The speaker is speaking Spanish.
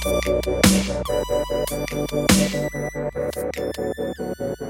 Thank you.